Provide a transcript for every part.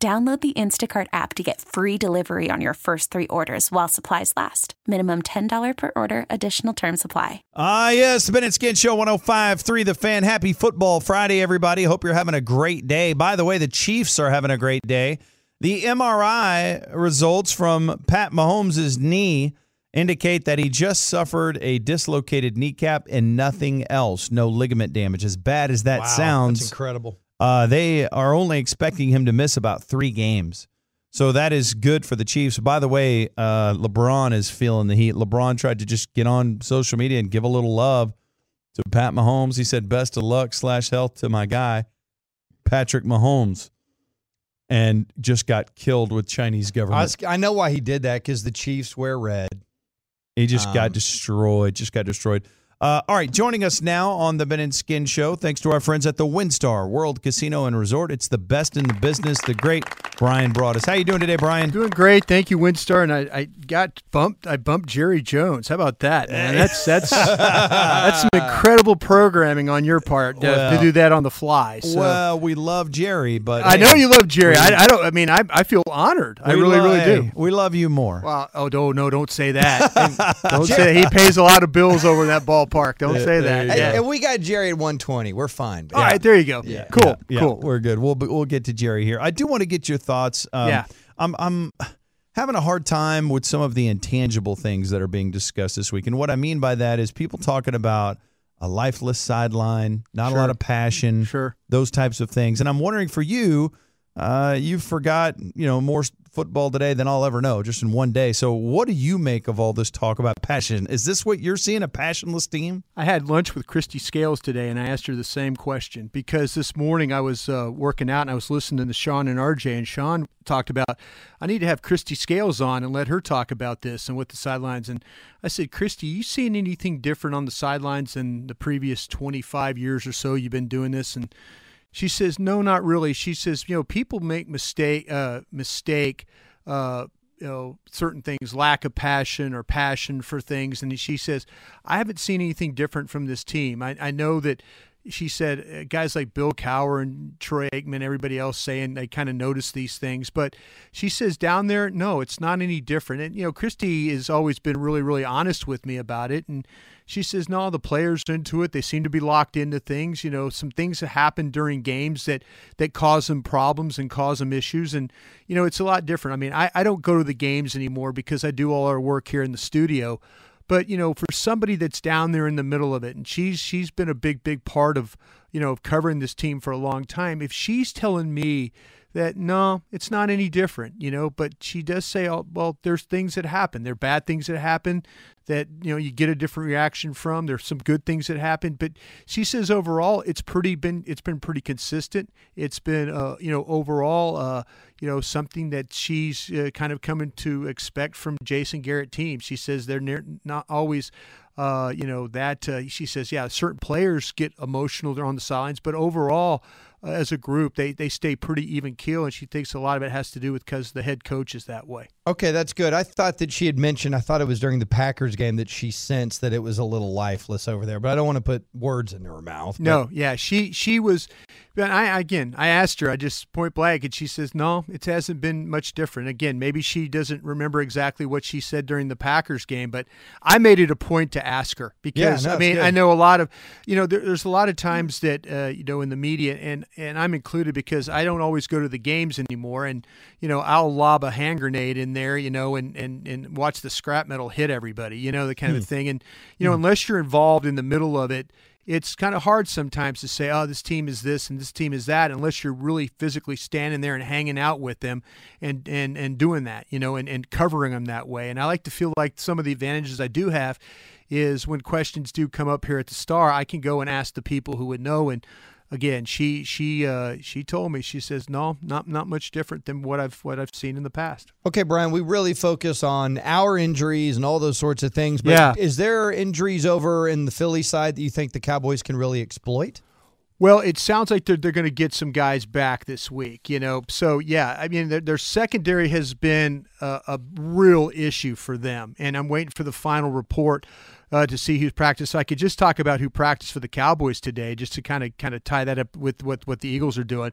Download the Instacart app to get free delivery on your first three orders while supplies last. Minimum $10 per order, additional term supply. Ah, yes, the Ben and Skin Show 105.3 The Fan. Happy Football Friday, everybody. Hope you're having a great day. By the way, the Chiefs are having a great day. The MRI results from Pat Mahomes' knee indicate that he just suffered a dislocated kneecap and nothing else. No ligament damage. As bad as that Wow, sounds, That's incredible. Uh, they are only expecting him to miss about three games. So that is good for the Chiefs. By the way, uh, LeBron is feeling the heat. LeBron tried to just get on social media and give a little love to Pat Mahomes. He said, "Best of luck slash health to my guy, Patrick Mahomes," and just got killed with Chinese I, government. was, I know why he did that because the Chiefs wear red. He just got Um, destroyed. Just got destroyed. Uh, all right, joining us now on the Ben and Skin Show, thanks to our friends at the WinStar World Casino and Resort. It's the best in the business. The great Brian Broaddus. How you doing today, Brian? Doing great, thank you, WinStar. And I, I got bumped. I bumped Jerry Jones. How about that, man? That's that's that's some incredible programming on your part uh, Well- to do that on the fly. So. Well, we love Jerry, but I hey, know you love Jerry. we- I, I don't. I mean, I, I feel honored. I really, lo- really hey, do. We love you more. Well, oh no, no, don't say that. don't say that. He pays a lot of bills over in that ballpark. Don't say that. And, Yeah. and we got Jerry at 120. We're fine. All right, there you go. Yeah. Cool, Yeah, cool. we're good. We'll we'll get to Jerry here. I do want to get your thoughts. Um, Yeah. I'm I'm having a hard time with some of the intangible things that are being discussed this week, and what I mean by that is people talking about a lifeless sideline, not a lot of passion, Sure. those types of things. And I'm wondering for you, uh, you forgot you know more football today than I'll ever know, just in one day. So, what do you make of all this talk about passion? Is this what you're seeing a passionless team? I had lunch with Christy Scales today, and I asked her the same question because this morning I was uh, working out and I was listening to Sean and RJ, and Sean talked about I need to have Christy Scales on and let her talk about this and what the sidelines. And I said, Christy, you seeing anything different on the sidelines than the previous 25 years or so you've been doing this? And she says, no, not really. She says, you know, people make mistake, uh, mistake, uh, you know, certain things, lack of passion or passion for things. And she says, I haven't seen anything different from this team. I, I know that she said uh, guys like Bill Cowher and Troy Aikman, everybody else saying they kind of notice these things. But she says down there, no, it's not any different. And, you know, Christy has always been really, really honest with me about it. And she says, no, the players are into it. They seem to be locked into things. You know, some things that happen during games that, that cause them problems and cause them issues. And, you know, it's a lot different. I mean, I, I don't go to the games anymore because I do all our work here in the studio. But you know, for somebody that's down there in the middle of it, and she's she's been a big big part of you know of covering this team for a long time. If she's telling me that no, it's not any different, you know, but she does say, oh, well, there's things that happen. There are bad things that happen that you know you get a different reaction from. There's some good things that happen, but she says overall it's pretty been it's been pretty consistent. It's been uh, you know overall uh, you know something that she's uh, kind of coming to expect from Jason Garrett teams. She says they're not always. Uh, you know that uh, she says, yeah, certain players get emotional they're on the sidelines, but overall, uh, as a group, they they stay pretty even keel, and she thinks a lot of it has to do with because the head coach is that way. Okay, that's good. I thought that she had mentioned, I thought it was during the Packers game that she sensed that it was a little lifeless over there, but I don't want to put words into her mouth. No, yeah, she she was. But I again, I asked her, I just point blank, and she says, no, it hasn't been much different. Again, maybe she doesn't remember exactly what she said during the Packers game, but I made it a point to ask her because no, I mean. I know a lot of, you know, there, there's a lot of times that uh, you know in the media, and and I'm included because I don't always go to the games anymore, and you know, I'll lob a hand grenade in there, you know, and and and watch the scrap metal hit everybody, you know, the kind of a thing, and you know, hmm. unless you're involved in the middle of it it's kind of hard sometimes to say, oh, this team is this and this team is that, unless you're really physically standing there and hanging out with them and and and doing that, you know, and, and covering them that way. And I like to feel like some of the advantages I do have is when questions do come up here at the Star, I can go and ask the people who would know and again, she she uh, she told me she says no, not not much different than what I've what I've seen in the past. Okay, Brian, we really focus on our injuries and all those sorts of things. But Yeah. is there injuries over in the Philly side that you think the Cowboys can really exploit? Well, it sounds like they're, they're going to get some guys back this week, you know. So, yeah, I mean, their, their secondary has been a, a real issue for them. And I'm waiting for the final report uh, to see who's practiced. So I could just talk about who practiced for the Cowboys today, just to kind of kind of tie that up with what, what the Eagles are doing.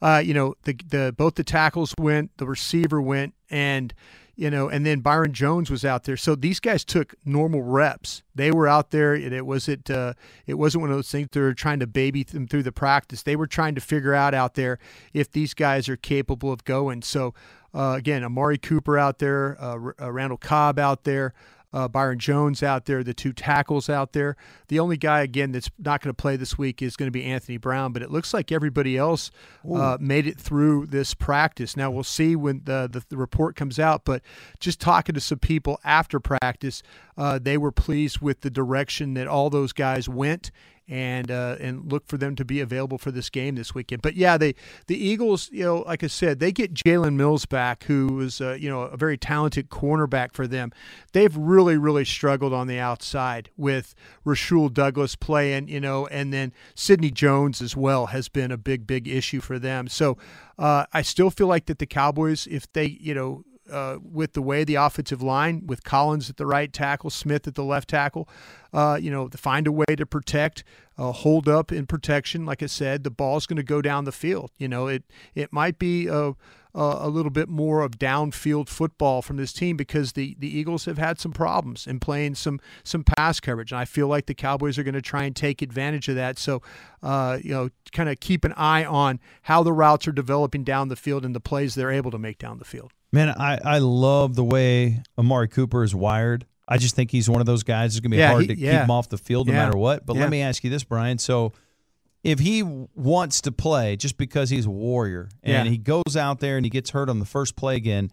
Uh, you know, the, the both the tackles went, the receiver went, and you know, and then Byron Jones was out there. So these guys took normal reps. They were out there, and it wasn't uh, it wasn't one of those things they were trying to baby them through the practice. They were trying to figure out out there if these guys are capable of going. So uh, again, Amari Cooper out there, uh, uh, Randall Cobb out there. Uh, Byron Jones out there, the two tackles out there. The only guy again that's not going to play this week is going to be Anthony Brown, but it looks like everybody else uh, made it through this practice. Now we'll see when the, the the report comes out, but just talking to some people after practice, uh, they were pleased with the direction that all those guys went. And uh, and look for them to be available for this game this weekend. But yeah, they the Eagles, you know, like I said, they get Jalen Mills back, who was uh, you know a very talented cornerback for them. They've really really struggled on the outside with Rasul Douglas playing, you know, and then Sidney Jones as well has been a big big issue for them. So uh, I still feel like that the Cowboys, if they you know uh, with the way the offensive line, with Collins at the right tackle, Smith at the left tackle, uh, you know, to find a way to protect, uh, hold up in protection. Like I said, the ball's going to go down the field. You know, it it might be a, a, a little bit more of downfield football from this team because the, the Eagles have had some problems in playing some some pass coverage, and I feel like the Cowboys are going to try and take advantage of that. So, uh, you know, kind of keep an eye on how the routes are developing down the field and the plays they're able to make down the field. Man, I, I love the way Amari Cooper is wired. I just think he's one of those guys that's going to be Yeah, hard he- to yeah. keep him off the field no Yeah. matter what. But let me ask you this, Brian. So if he wants to play just because he's a warrior and he goes out there and he gets hurt on the first play again,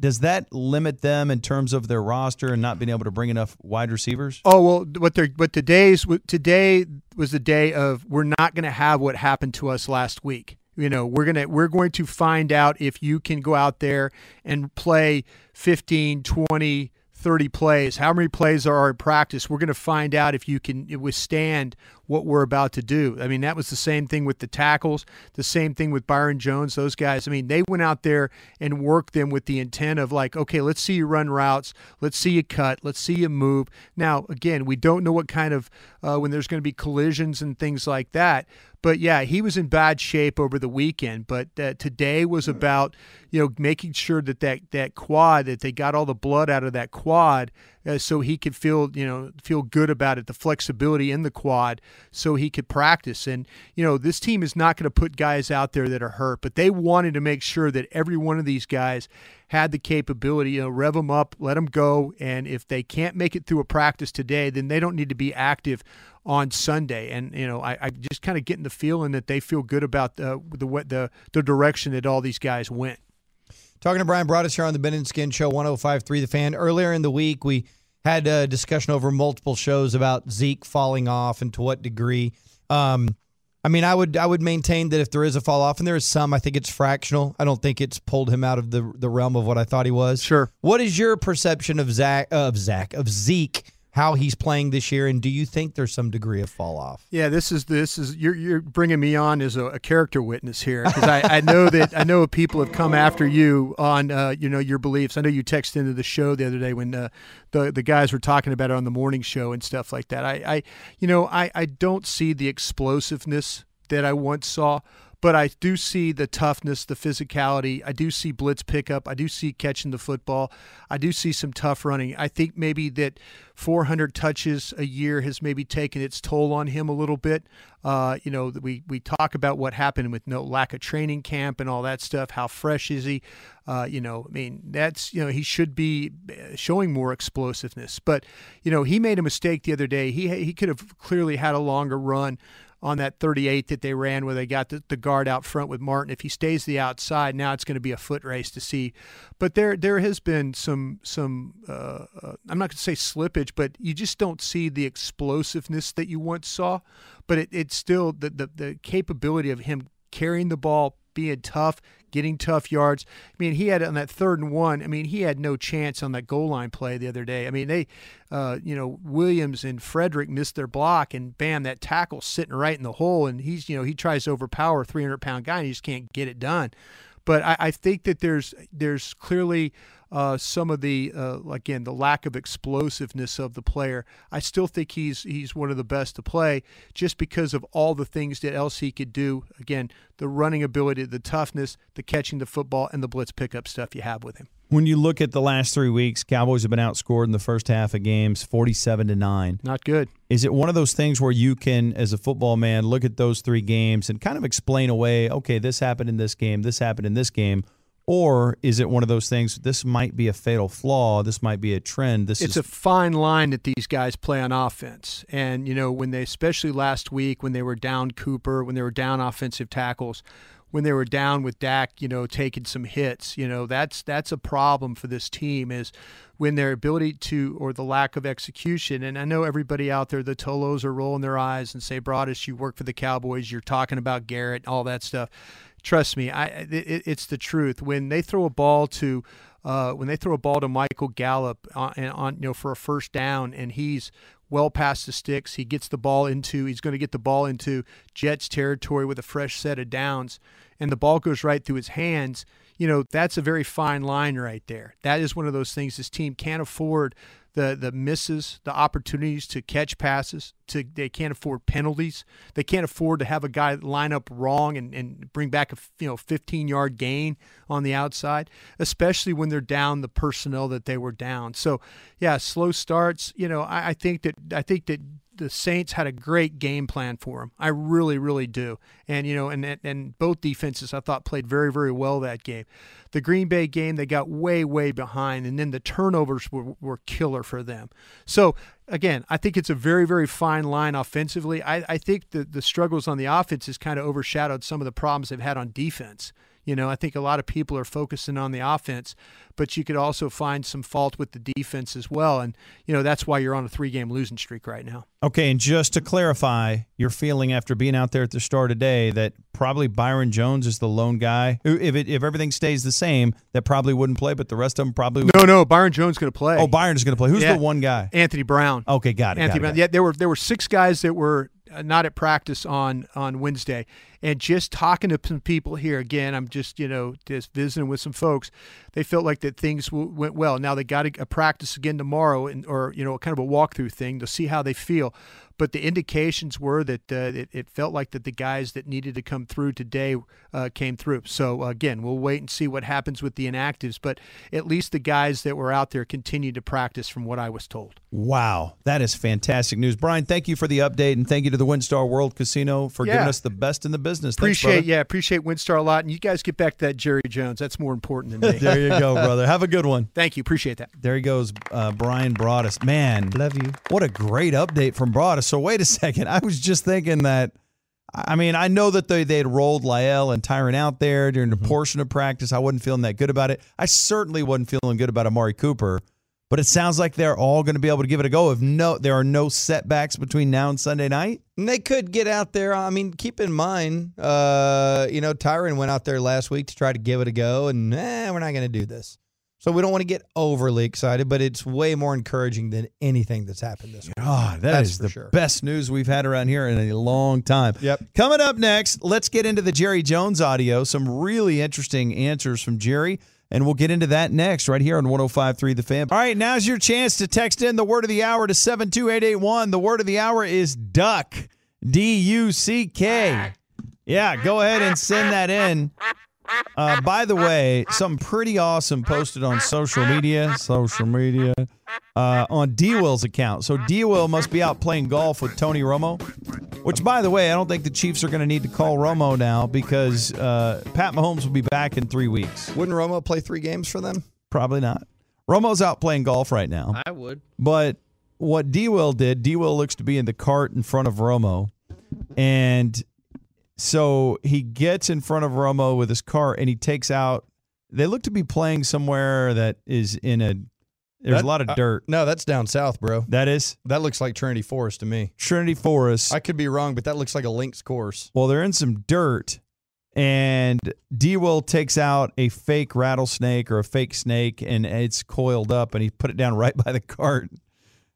does that limit them in terms of their roster and not being able to bring enough wide receivers? Oh well, what they're what today's today was the day of we're not going to have what happened to us last week. You know, we're gonna we're going to find out if you can go out there and play 15, 20, 30 plays. How many plays are in practice? We're going to find out if you can withstand what we're about to do. I mean, that was the same thing with the tackles, the same thing with Byron Jones, those guys. I mean, they went out there and worked them with the intent of like, okay, let's see you run routes, let's see you cut, let's see you move. Now, again, we don't know what kind of uh, when there's going to be collisions and things like that. But yeah, he was in bad shape over the weekend. But uh, today was about you know making sure that that that quad that they got all the blood out of that quad, uh, so he could feel you know feel good about it, the flexibility in the quad, so he could practice. And you know this team is not going to put guys out there that are hurt, but they wanted to make sure that every one of these guys had the capability, you know, rev them up, let them go, and if they can't make it through a practice today, then they don't need to be active on Sunday. And you know, I, I just kind of getting the feeling that they feel good about the the the the direction that all these guys went. Talking to Brian Broaddus here on the Ben and Skin Show, 105.3 The Fan. Earlier in the week, we had a discussion over multiple shows about Zeke falling off and to what degree. Um, I mean, I would I would maintain that if there is a fall off, and there is some, I think it's fractional. I don't think it's pulled him out of the the realm of what I thought he was. Sure. What is your perception of Zach of Zach of Zeke? How he's playing this year, and do you think there's some degree of fall off? Yeah, this is this is you're you're bringing me on as a, a character witness here because I, I know that I know people have come after you on uh, you know your beliefs. I know you texted into the show the other day when uh, the the guys were talking about it on the morning show and stuff like that. I, I you know I, I don't see the explosiveness that I once saw, but I do see the toughness, the physicality. I do see blitz pickup. I do see catching the football. I do see some tough running. I think maybe that 400 touches a year has maybe taken its toll on him a little bit. Uh, you know, we we talk about what happened with no lack of training camp and all that stuff. How fresh is he? Uh, you know, I mean, that's you know he should be uh, showing more explosiveness. But you know, he made a mistake the other day. He he could have clearly had a longer run on that 38 that they ran where they got the, the guard out front with Martin. If he stays the outside, now it's going to be a foot race to see. But there there has been some some uh, uh, I'm not going to say slippage, but you just don't see the explosiveness that you once saw. But it, it's still the, the the capability of him carrying the ball, being tough, getting tough yards. I mean, he had on that third and one. I mean, he had no chance on that goal line play the other day. I mean, they, uh, you know, Williams and Frederick missed their block, and bam, that tackle sitting right in the hole, and he's, you know, he tries to overpower a 300 pound guy, and he just can't get it done. But I, I think that there's there's clearly uh, some of the uh, again the lack of explosiveness of the player. I still think he's he's one of the best to play just because of all the things that else he could do. Again, the running ability, the toughness, the catching the football, and the blitz pickup stuff you have with him. When you look at the last three weeks, Cowboys have been outscored in the first half of games, forty-seven to nine. Not good. Is it one of those things where you can, as a football man, look at those three games and kind of explain away, okay, this happened in this game, this happened in this game? Or is it one of those things? This might be a fatal flaw. This might be a trend. This it's is a fine line that these guys play on offense. And you know when they, especially last week, when they were down Cooper, when they were down offensive tackles, when they were down with Dak, you know, taking some hits, you know, that's that's a problem for this team is when their ability to or the lack of execution. And I know everybody out there, the Tolos are rolling their eyes and say, Broaddus, you work for the Cowboys, you're talking about Garrett, all that stuff trust me, I it, it's the truth. When they throw a ball to uh, when they throw a ball to Michael Gallup on, on, you know for a first down and he's well past the sticks, he gets the ball into he's going to get the ball into Jets territory with a fresh set of downs, and the ball goes right through his hands. You know that's a very fine line right there. That is one of those things this team can't afford the the misses, the opportunities to catch passes. To they can't afford penalties. They can't afford to have a guy line up wrong and, and bring back a you know 15 yard gain on the outside, especially when they're down the personnel that they were down. So yeah, slow starts. You know, I, I think that I think that the Saints had a great game plan for him. I really, really do. And you know, and and both defenses I thought played very, very well that game. The Green Bay game they got way, way behind, and then the turnovers were, were killer for them. So again, I think it's a very, very fine line offensively. I, I think the the struggles on the offense has kind of overshadowed some of the problems they've had on defense. You know, I think a lot of people are focusing on the offense, but you could also find some fault with the defense as well. And, you know, that's why you're on a three game losing streak right now. Okay. And just to clarify, your feeling after being out there at the start today that probably Byron Jones is the lone guy. If, it, if everything stays the same, that probably wouldn't play, but the rest of them probably would. No, no. Byron Jones going to play. Oh, Byron is going to play. Who's yeah. the one guy? Anthony Brown. Okay. Got it. Anthony got it, Brown. Got it. Yeah, there were, there were six guys that were not at practice on on Wednesday, and just talking to some people here again, I'm just you know just visiting with some folks. They felt like that things w- went well. Now they got a, a practice again tomorrow, and or you know kind of a walkthrough thing to see how they feel but the indications were that uh, it, it, felt like that the guys that needed to come through today uh, came through. So again, we'll wait and see what happens with the inactives, but at least the guys that were out there continued to practice, from what I was told. Wow, that is fantastic news, Brian. Thank you for the update, and thank you to the WinStar World Casino for yeah. giving us the best in the business. Appreciate, Thanks, yeah, appreciate WinStar a lot, and you guys get back to that Jerry Jones. That's more important than me. there you go, brother. Have a good one. Thank you. Appreciate that. There he goes, uh, Brian Broaddus. Man, love you. What a great update from Broaddus. So wait a second. I was just thinking that. I mean, I know that they they'd rolled La'el and Tyron out there during a mm-hmm. portion of practice. I wasn't feeling that good about it. I certainly wasn't feeling good about Amari Cooper. But it sounds like they're all going to be able to give it a go if no there are no setbacks between now and Sunday night. And they could get out there. I mean, keep in mind, uh, you know, Tyron went out there last week to try to give it a go, and eh, we're not going to do this. So we don't want to get overly excited, but it's way more encouraging than anything that's happened this week. God, that that's is the sure. best news we've had around here in a long time. Yep. Coming up next, let's get into the Jerry Jones audio. Some really interesting answers from Jerry. And we'll get into that next, right here on 1053 The Fan. All right, now's your chance to text in the word of the hour to 72881. The word of the hour is duck. D U C K. Yeah, go ahead and send that in. Uh, by the way, something pretty awesome posted on social media. Social media. Uh, on D Will's account. So D Will must be out playing golf with Tony Romo. Which, by the way, I don't think the Chiefs are going to need to call Romo now because uh, Pat Mahomes will be back in three weeks. Wouldn't Romo play three games for them? Probably not. Romo's out playing golf right now. I would. But what D Will did, D Will looks to be in the cart in front of Romo And so he gets in front of Romo with his car and he takes out. They look to be playing somewhere that is in a. There's That- a lot of uh, dirt. No, that's down south, bro. that is That looks like Trinity Forest to me. Trinity Forest. I could be wrong, but that looks like a links course. well, they're in some dirt, and D. Will takes out a fake rattlesnake or a fake snake, and it's coiled up, and he put it down right by the cart.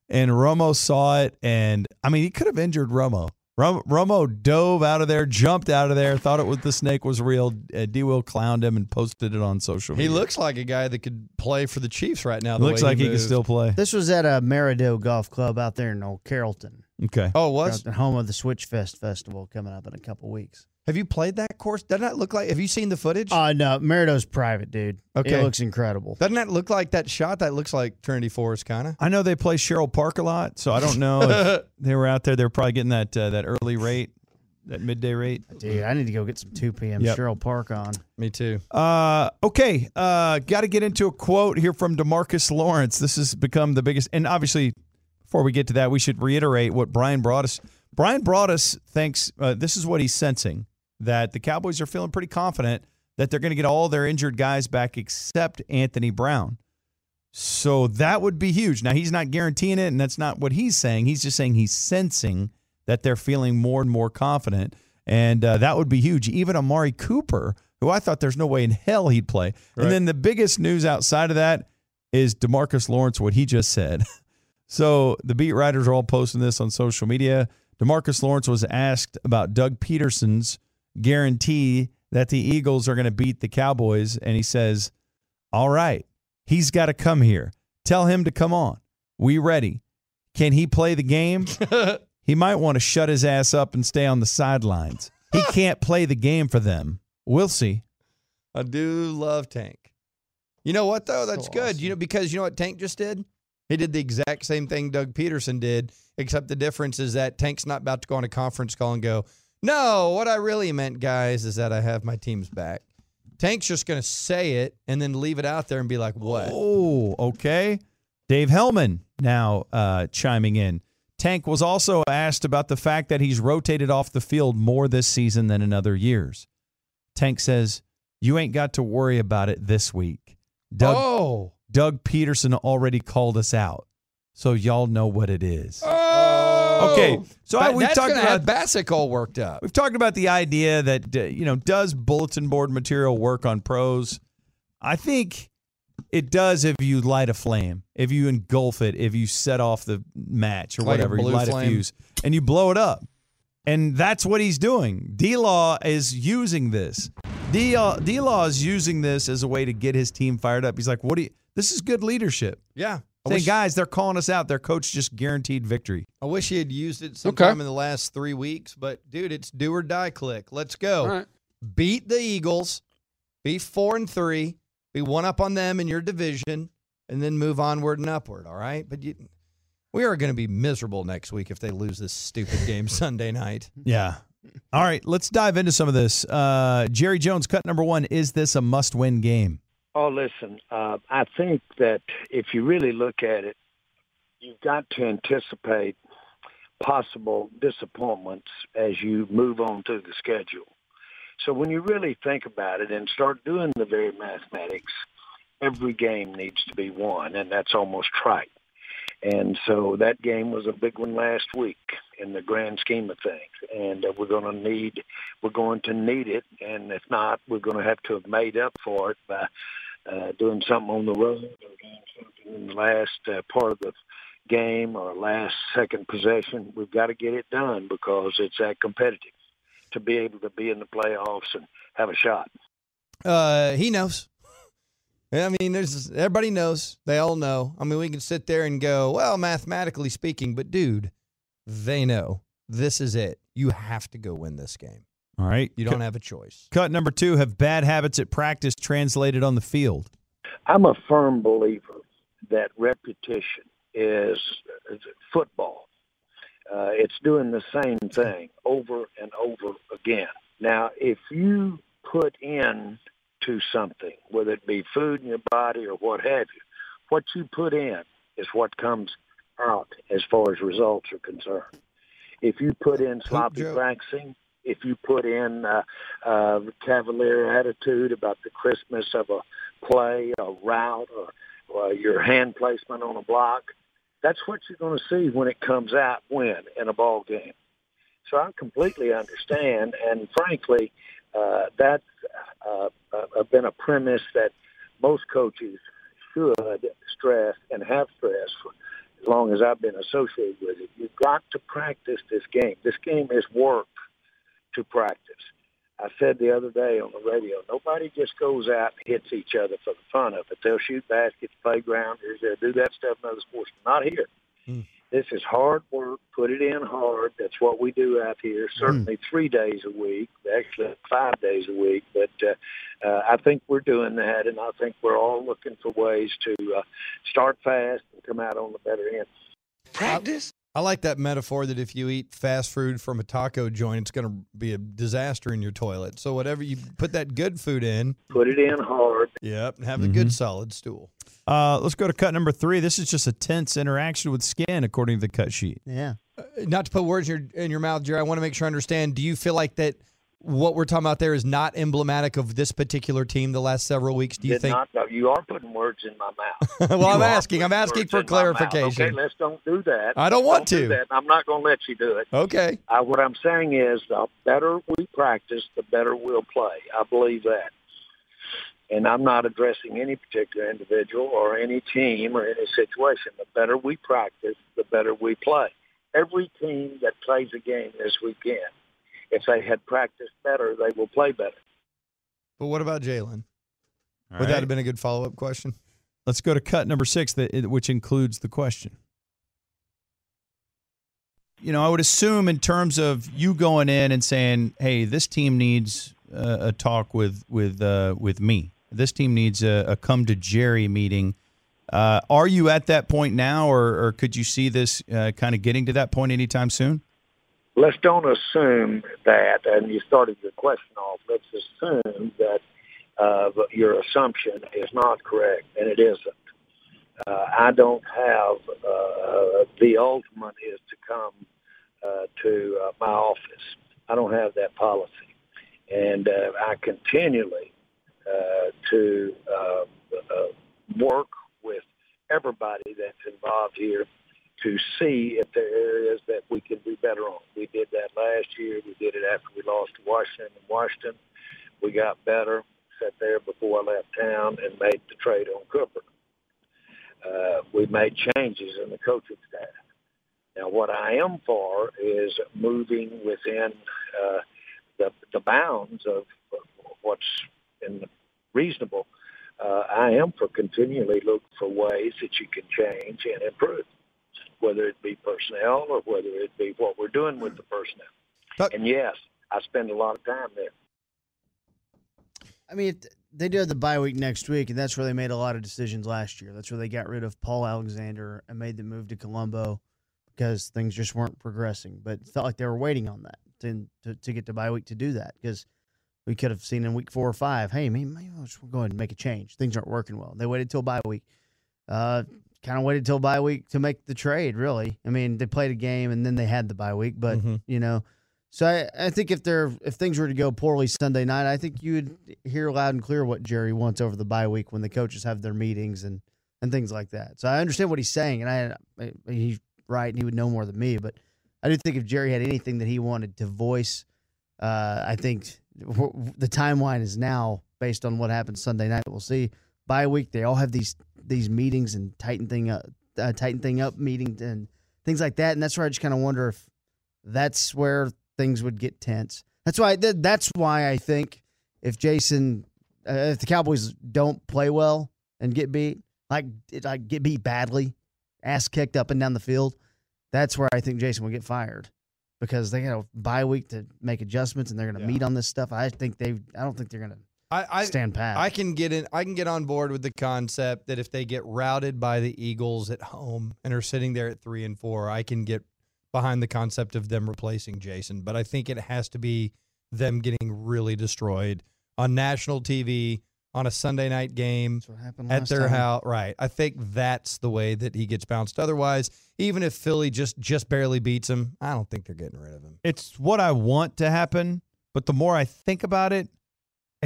And Romo saw it, and I mean, he could have injured Romo. Rom- Romo dove out of there, jumped out of there, thought it was the snake was real. Uh, D. Will clowned him and posted it on social He looks like a guy that could play for the Chiefs right now. the looks way like he, can moves. still play. This was at a Maridoe Golf Club out there in Old Carrollton, Okay. Oh, was the home of the Switchfest Festival coming up in a couple weeks. Have you played that course? Doesn't that look like? Have you seen the footage? Uh, no, Maridoe's private, dude. Okay. It looks incredible. Doesn't that look like that shot? That looks like Trinity Forest, kind of. I know they play Sherrill Park a lot, so I don't know if they were out there. They're probably getting that uh, that early rate, that midday rate. Dude, I need to go get some 2 p.m. Yep. Sherrill Park on. Me too. Uh, okay, uh, got to get into a quote here from Demarcus Lawrence. This has become the biggest, and obviously, before we get to that, we should reiterate what Brian Broaddus. Brian Broaddus thanks. uh, this is what he's sensing that the Cowboys are feeling pretty confident that they're going to get all their injured guys back except Anthony Brown. So that would be huge. Now he's not guaranteeing it, and that's not what he's saying. He's just saying he's sensing that they're feeling more and more confident, and uh, that would be huge. Even Amari Cooper, who I thought there's no way in hell he'd play, Right. and then the biggest news outside of that is Demarcus Lawrence, what he just said. So the beat writers are all posting this on social media. Demarcus Lawrence was asked about Doug Pederson's guarantee that the Eagles are going to beat the Cowboys, and he says, "All right, he's got to come here. Tell him to come on. We ready? Can he play the game? he might want to shut his ass up and stay on the sidelines. He can't play the game for them. We'll see." I do love Tank. You know what though? That's So good. You know because you know what Tank just did? He did the exact same thing Doug Pederson did, except the difference is that Tank's not about to go on a conference call and go, "No, what I really meant, guys, is that I have my team's back." Tank's just going to say it and then leave it out there and be like, "What?" Oh, okay. Dave Helman now uh, chiming in. Tank was also asked about the fact that he's rotated off the field more this season than in other years. Tank says, You ain't got to worry about it this week. Doug, oh. Doug Pederson already called us out. So y'all know what it is. Oh. Okay, so I- we've talked about- Bassick all worked up. We've talked about the idea that uh, you know does bulletin board material work on pros? I think it does if you light a flame, if you engulf it, if you set off the match or whatever, you light flame. a fuse and you blow it up. And that's what he's doing. D Law is using this. D Law is using this as a way to get his team fired up. He's like, "What do you? This is good leadership." Yeah. I Saying, wish, guys, they're calling us out. Their coach just guaranteed victory. I wish he had used it sometime in the last three weeks, but dude, it's do or die click. Let's go. All right. Beat the Eagles, be four and three, be one up on them in your division, and then move onward and upward. All right. But you, we are going to be miserable next week if they lose this stupid game Sunday night. Yeah. All right, let's dive into some of this. Uh, Jerry Jones, cut number one. Is this a must win game? Oh, listen, uh, I think that if you really look at it, you've got to anticipate possible disappointments as you move on through the schedule. So when you really think about it and start doing the very mathematics, every game needs to be won, and that's almost trite. And so that game was a big one last week in the grand scheme of things, and uh, we're going to need we're going to need it, and if not, we're going to have to have made up for it by uh, doing something on the road or doing something in the last uh, part of the game or last second possession. We've got to get it done because it's that competitive to be able to be in the playoffs and have a shot. Uh, he knows. I mean, there's everybody knows. They all know. I mean, we can sit there and go, well, mathematically speaking, but dude, they know this is it. You have to go win this game. All right. You don't have a choice. Cut number two Have bad habits at practice translated on the field? I'm a firm believer that repetition is, is football. Uh, it's doing the same thing over and over again. Now, if you put in to something, whether it be food in your body or what have you, what you put in is what comes out as far as results are concerned. If you put in sloppy joke. practicing, if you put in uh, uh, cavalier attitude about the Christmas of a play, a route, or, or your hand placement on a block, that's what you're going to see when it comes out when in a ball game. So I completely understand, and frankly, uh, that's uh, uh, been a premise that most coaches should stress and have stressed for as long as I've been associated with it. You've got to practice this game. This game is work to practice. I said the other day on the radio, nobody just goes out and hits each other for the fun of it. They'll shoot baskets, playgrounders, they'll do that stuff in other sports. Not here. Hmm. This is hard work. Put it in hard. That's what we do out here. Certainly three days a week, actually five days a week. But uh, uh, I think we're doing that, and I think we're all looking for ways to uh, start fast and come out on the better end. Practice. I like that metaphor that if you eat fast food from a taco joint, it's going to be a disaster in your toilet. So whatever you put that good food in, Put it in hard. yep, and have a good solid stool. Uh, let's go to cut number three. This is just a tense interaction with skin, according to the cut sheet. Yeah. Not to put words in your in your mouth, Jerry. I want to make sure I understand. Do you feel like that what we're talking about there is not emblematic of this particular team the last several weeks? Do you Did think? not. You are putting words in my mouth. well, You I'm asking. I'm asking for in my mouth. clarification. Okay, let's don't do that. I don't want do to. that. I'm not going to let you do it. Okay. Uh, what I'm saying is, the better we practice, the better we'll play. I believe that. And I'm not addressing any particular individual or any team or any situation. The better we practice, the better we play. Every team that plays a game this weekend, if they had practiced better, they will play better. But what about Jalen? All Would that have been a good follow up question? Let's go to cut number six, that which includes the question. You know, I would assume in terms of you going in and saying, "Hey, this team needs uh, a talk with with uh, with me. This team needs a, a come to Jerry meeting." Uh, are you at that point now, or, or could you see this uh, kind of getting to that point anytime soon? Let's don't assume that, and you started your question off, let's assume that uh, your assumption is not correct, and it isn't. Uh, I don't have, uh, the ultimate is to come uh, to uh, my office. I don't have that policy. And uh, I continually uh, to work with everybody that's involved here to see if there areas that we can do better on. We did that last year. We did it after we lost to Washington and Washington. We got better, sat there before I left town and made the trade on Cooper. Uh, we made changes in the coaching staff. Now, what I am for is moving within uh, the, the bounds of what's in reasonable. Uh, I am for continually look for ways that you can change and improve whether it be personnel or whether it be what we're doing with the personnel. But- and yes, I spend a lot of time there. I mean, they do have the bye week next week, and that's where they made a lot of decisions last year. That's where they got rid of Paul Alexander and made the move to Colombo because things just weren't progressing. But it felt like they were waiting on that to to, to get to bye week to do that because we could have seen in week four or five, hey, maybe, maybe let's go ahead and make a change. Things aren't working well. They waited till bye week. Uh, kind of waited till bye week to make the trade. Really, I mean, they played a game and then they had the bye week, but Mhm. you know. So I, I think if they're if things were to go poorly Sunday night, I think you would hear loud and clear what Jerry wants over the bye week when the coaches have their meetings and and things like that. So I understand what he's saying, and I, he's right, and he would know more than me. But I do think if Jerry had anything that he wanted to voice, uh, I think the timeline is now based on what happens Sunday night. We'll see. Bye week, they all have these these meetings and tighten thing up, uh, tighten thing up meetings and things like that, and that's where I just kind of wonder if that's where things would get tense. That's why th- that's why I think if Jason, uh, if the Cowboys don't play well and get beat, like like get beat badly, ass kicked up and down the field, that's where I think Jason will get fired because they got a bye week to make adjustments and they're going to Yeah. meet on this stuff. I think they, I don't think they're going to I, I stand pat. I can get in. I can get on board with the concept that if they get routed by the Eagles at home and are sitting there at three and four, I can get behind the concept of them replacing Jason. But I think it has to be them getting really destroyed on national TV on a Sunday night game That's what happened at their time. house. Right. I think that's the way that he gets bounced. Otherwise, even if Philly just just barely beats him, I don't think they're getting rid of him. It's what I want to happen, but the more I think about it,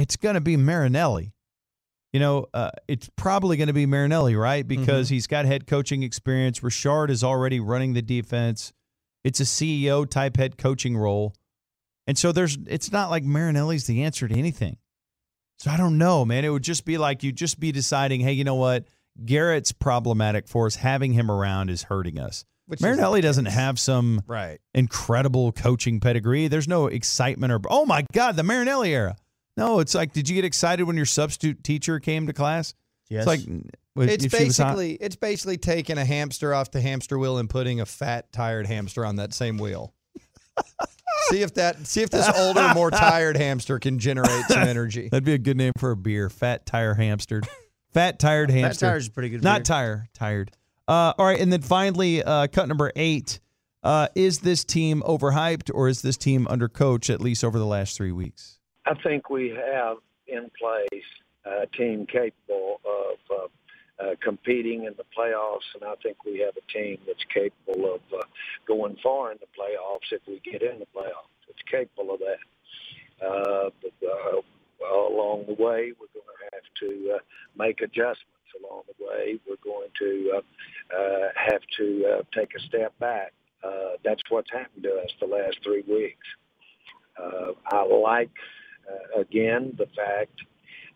it's going to be Marinelli. You know, uh, it's probably going to be Marinelli, right? Because he's got head coaching experience. Richard is already running the defense. It's a CEO type head coaching role. And so there's it's not like Marinelli's the answer to anything. So I don't know, man. It would just be like you'd just be deciding, hey, you know what? Garrett's problematic for us. Having him around is hurting us. Which Marinelli doesn't have some Right. incredible coaching pedigree. There's no excitement or oh my god, the Marinelli era. No, it's like, did you get excited when your substitute teacher came to class? Yes. It's like, It's if she was hot- basically it's basically taking a hamster off the hamster wheel and putting a fat tired hamster on that same wheel. see if that see if this older, more tired hamster can generate some energy. that'd be a good name for a beer. Fat tire hamster, fat tired That hamster. tire's a pretty good. Not beer. tire, tired. Uh, all right, and then finally, uh, cut number eight. Uh, is this team overhyped or is this team undercoached at least over the last three weeks? I think we have in place a team capable of uh, uh, competing in the playoffs, and I think we have a team that's capable of uh, going far in the playoffs if we get in the playoffs. It's capable of that. Uh, but, uh, along the way, we're going to have to uh, make adjustments. Along the way, we're going to uh, uh, have to uh, take a step back. Uh, that's what's happened to us the last three weeks. Uh, I like uh, again the fact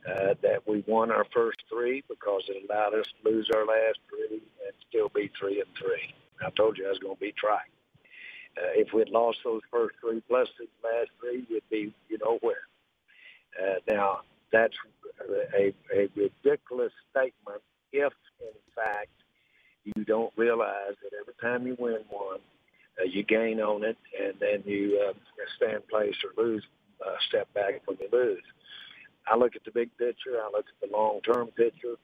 uh, that we won our first three because it allowed us to lose our last three and still be three and three. I told you I was going to be trying. Uh, if we'd lost those first three plus these last three, we'd be you know where. Uh, now that's a, a ridiculous statement if in fact you don't realize that every time you win one, uh, you gain on it, and then you uh, stand place or lose uh, step back when you lose. I look at the big picture. I look at the long-term picture.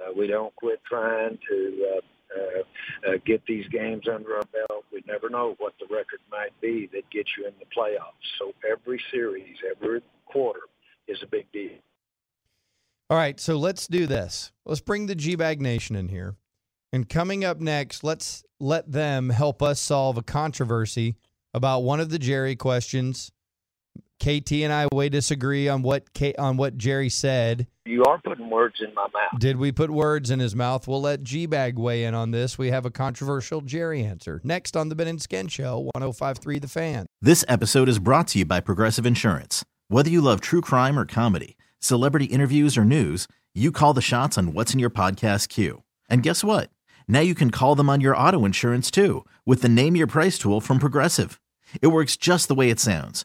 Uh, we don't quit trying to uh, uh, uh, get these games under our belt. We never know what the record might be that gets you in the playoffs. So every series, every quarter is a big deal. All right, so let's do this. Let's bring the G Bag Nation in here. And coming up next, let's let them help us solve a controversy about one of the Jerry questions. KT and I way disagree on what K, on what Jerry said. You are putting words in my mouth. Did we put words in his mouth? We'll let G Bag weigh in on this. We have a controversial Jerry answer. Next on the Ben and Skin Show, 1053 The Fan. This episode is brought to you by Progressive Insurance. Whether you love true crime or comedy, celebrity interviews or news, you call the shots on what's in your podcast queue. And guess what? Now you can call them on your auto insurance too with the Name Your Price tool from Progressive. It works just the way it sounds.